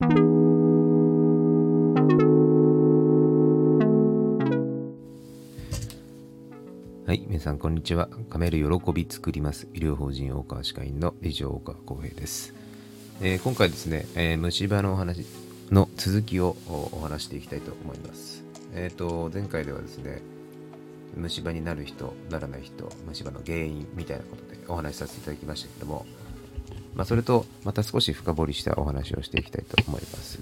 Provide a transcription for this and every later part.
はい、皆さんこんにちは。噛める喜び作ります。医療法人大川歯科医院の理事大川浩平です。えー、今回ですね、えー、虫歯のお話の続きをお話していきたいと思います。えっ、ー、と、前回ではですね、虫歯になる人、ならない人、虫歯の原因みたいなことでお話しさせていただきましたけども、まあ、それとまた少し深掘りしたお話をしていきたいと思います。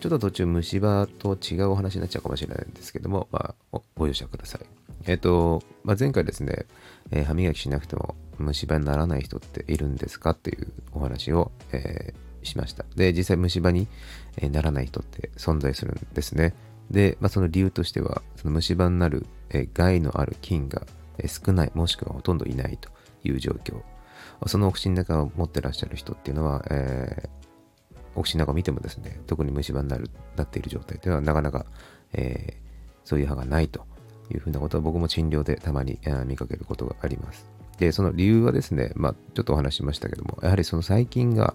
ちょっと途中虫歯と違うお話になっちゃうかもしれないんですけども、まあ、ご容赦ください。えっ、ー、と、まあ、前回ですね、えー、歯磨きしなくても虫歯にならない人っているんですかっていうお話を、えー、しました。で、実際虫歯にならない人って存在するんですね。で、まあ、その理由としては、その虫歯になるえ害のある菌が少ない、もしくはほとんどいないという状況。そのお口の中を持ってらっしゃる人っていうのは、えー、お口の中を見てもですね、特に虫歯になるなっている状態というのはなかなか、えー、そういう歯がないというふうなことは僕も診療でたまに見かけることがあります。で、その理由はですね、まあ、ちょっとお話しましたけども、やはりその細菌が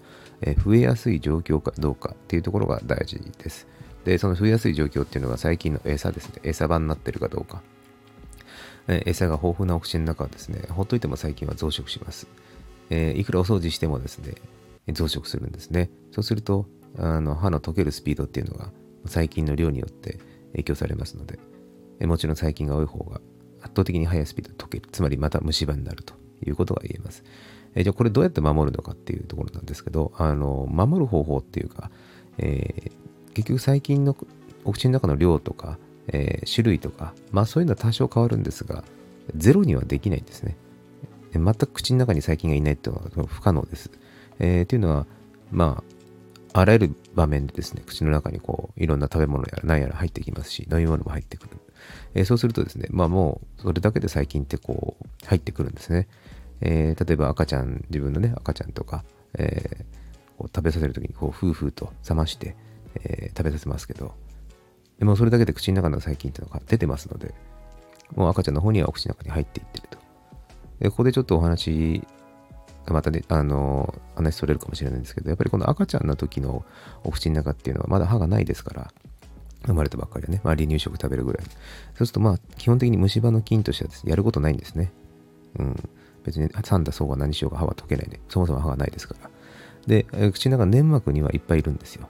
増えやすい状況かどうかっていうところが大事です。で、その増えやすい状況っていうのは細菌の餌ですね、餌場になってるかどうか。餌が豊富なお口の中はですね、ほっといても細菌は増殖します。えー、いくらお掃除してもですね、増殖するんですね。そうすると、あの歯の溶けるスピードっていうのが細菌の量によって影響されますので、えもちろん細菌が多い方が圧倒的に速いスピードで溶ける。つまりまた虫歯になるということが言えます。えじゃあこれどうやって守るのかっていうところなんですけど、あの守る方法っていうか、え、結局細菌のお口の中の量とか、え、種類とか、まあそういうのは多少変わるんですが、ゼロにはできないんですね。全く口の中に細菌がいないっていうのは不可能です。えー、っていうのは、まあ、あらゆる場面でですね、口の中にこう、いろんな食べ物やら何やら入ってきますし、飲み物も入ってくる。えー、そうするとですね、まあもう、それだけで細菌ってこう、入ってくるんですね。えー、例えば赤ちゃん、自分のね、赤ちゃんとか、えこう食べさせるときに、こう、ふうふうと冷まして、え食べさせますけど、でもそれだけで口の中の細菌っていうのが出てますので、もう赤ちゃんの方にはお口の中に入っていってると。でここでちょっとお話がまたね、あの、話それるかもしれないんですけど、やっぱりこの赤ちゃんの時のお口の中っていうのはまだ歯がないですから、生まれたばっかりでね、まあ、離乳食食べるぐらい。そうすると、まあ、基本的に虫歯の菌としてはやることないんですね。うん。別に、サンダそうが何しようが歯は溶けないで、そもそも歯がないですから。で、口の中粘膜にはいっぱいいるんですよ。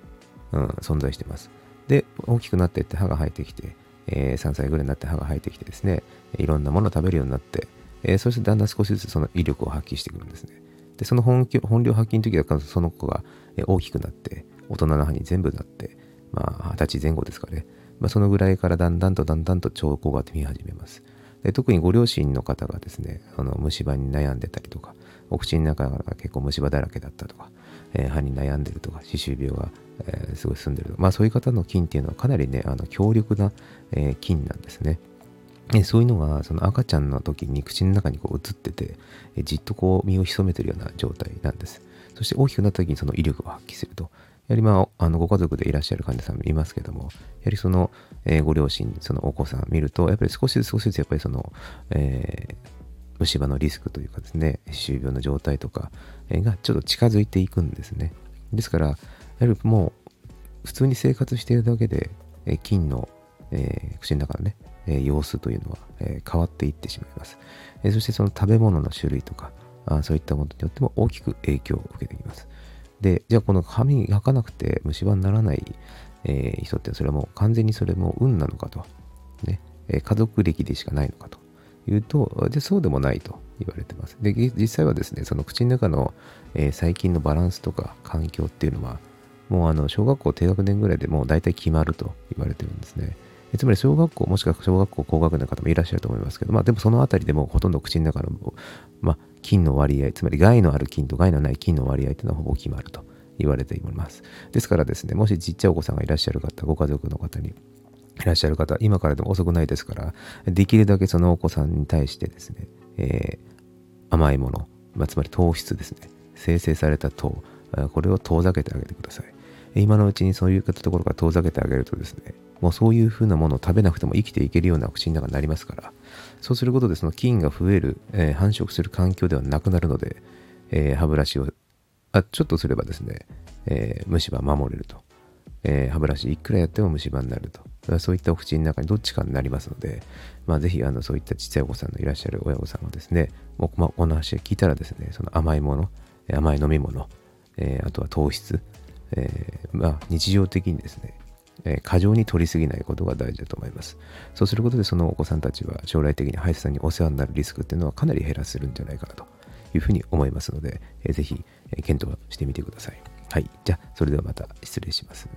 うん、存在してます。で、大きくなっていって歯が生えてきて、えー、3歳ぐらいになって歯が生えてきてですね、いろんなものを食べるようになって、えー、そしてだんだん少しずつその威力を発揮してくるんですね。で、その本本領発揮の時はその子が大きくなって、大人の歯に全部なって、まあ、二十歳前後ですかね。まあ、そのぐらいからだんだんとだんだんと兆候が見始めます。で特にご両親の方がですね、あの虫歯に悩んでたりとか、お口の中が結構虫歯だらけだったとか、えー、歯に悩んでるとか、歯周病が、えー、すごい進んでるとか、まあそういう方の菌っていうのはかなりね、あの強力な、えー、菌なんですね。えそういうのがその赤ちゃんの時に口の中にこう映ってて、えじっとこう身を潜めてるような状態なんです。そして大きくなった時にその威力を発揮すると。やはりまあ、あのご家族でいらっしゃる患者さんもいますけども、やはりその、えー、ご両親、そのお子さん見ると、やっぱり少しずつ少しずつやっぱりその、えー、虫歯のリスクというかですね、歯周病の状態とかがちょっと近づいていくんですね。ですから、やはりもう普通に生活しているだけで、え菌の、えー、口の中のね、え様子というのは、え変わっていってしまいます、えそしてその食べ物の種類とかあそういったものによっても大きく影響を受けてきます。でじゃあこの歯磨かなくて虫歯にならない、え、人ってそれはもう完全にそれも運なのかと、ね。え家族歴でしかないのかというとでそうでもないと言われてます。で実際はですねその口の中の、えー、細菌のバランスとか環境っていうのはもうあの小学校低学年ぐらいでもう大体決まると言われてるんですね。えつまり小学校、もしくは小学校高学年の方もいらっしゃると思いますけど、まあでもそのあたりでもほとんど口の中の、まあ、菌の割合、つまり害のある菌と害のない菌の割合というのはほぼ決まると言われています。ですからですね、もしちっちゃいお子さんがいらっしゃる方、ご家族の方にいらっしゃる方、今からでも遅くないですから、できるだけそのお子さんに対してですね、えー、甘いもの、まあ、つまり糖質ですね、生成された糖、これを遠ざけてあげてください。今のうちにそういうところから遠ざけてあげるとですね、もうそういうふうなものを食べなくても生きていけるような口の中になりますから、そうすることでその菌が増える、えー、繁殖する環境ではなくなるので、えー、歯ブラシをあちょっとすればですね、えー、虫歯守れるとえー歯ブラシいくらやっても虫歯になると。そういったお口の中にどっちかになりますので、まあ、ぜひあのそういったちっちゃいお子さんのいらっしゃる親御さんはですね、もうこの話を聞いたらですね、その甘いもの、甘い飲み物、えーあとは糖質、えーまあ、日常的にですね、えー過剰に取りすぎないことが大事だと思います。そうすることでそのお子さんたちは将来的に歯医者さんにお世話になるリスクっていうのはかなり減らせるんじゃないかなというふうに思いますので、えーぜひ、検討してみてください。はい。じゃあ、それではまた失礼します。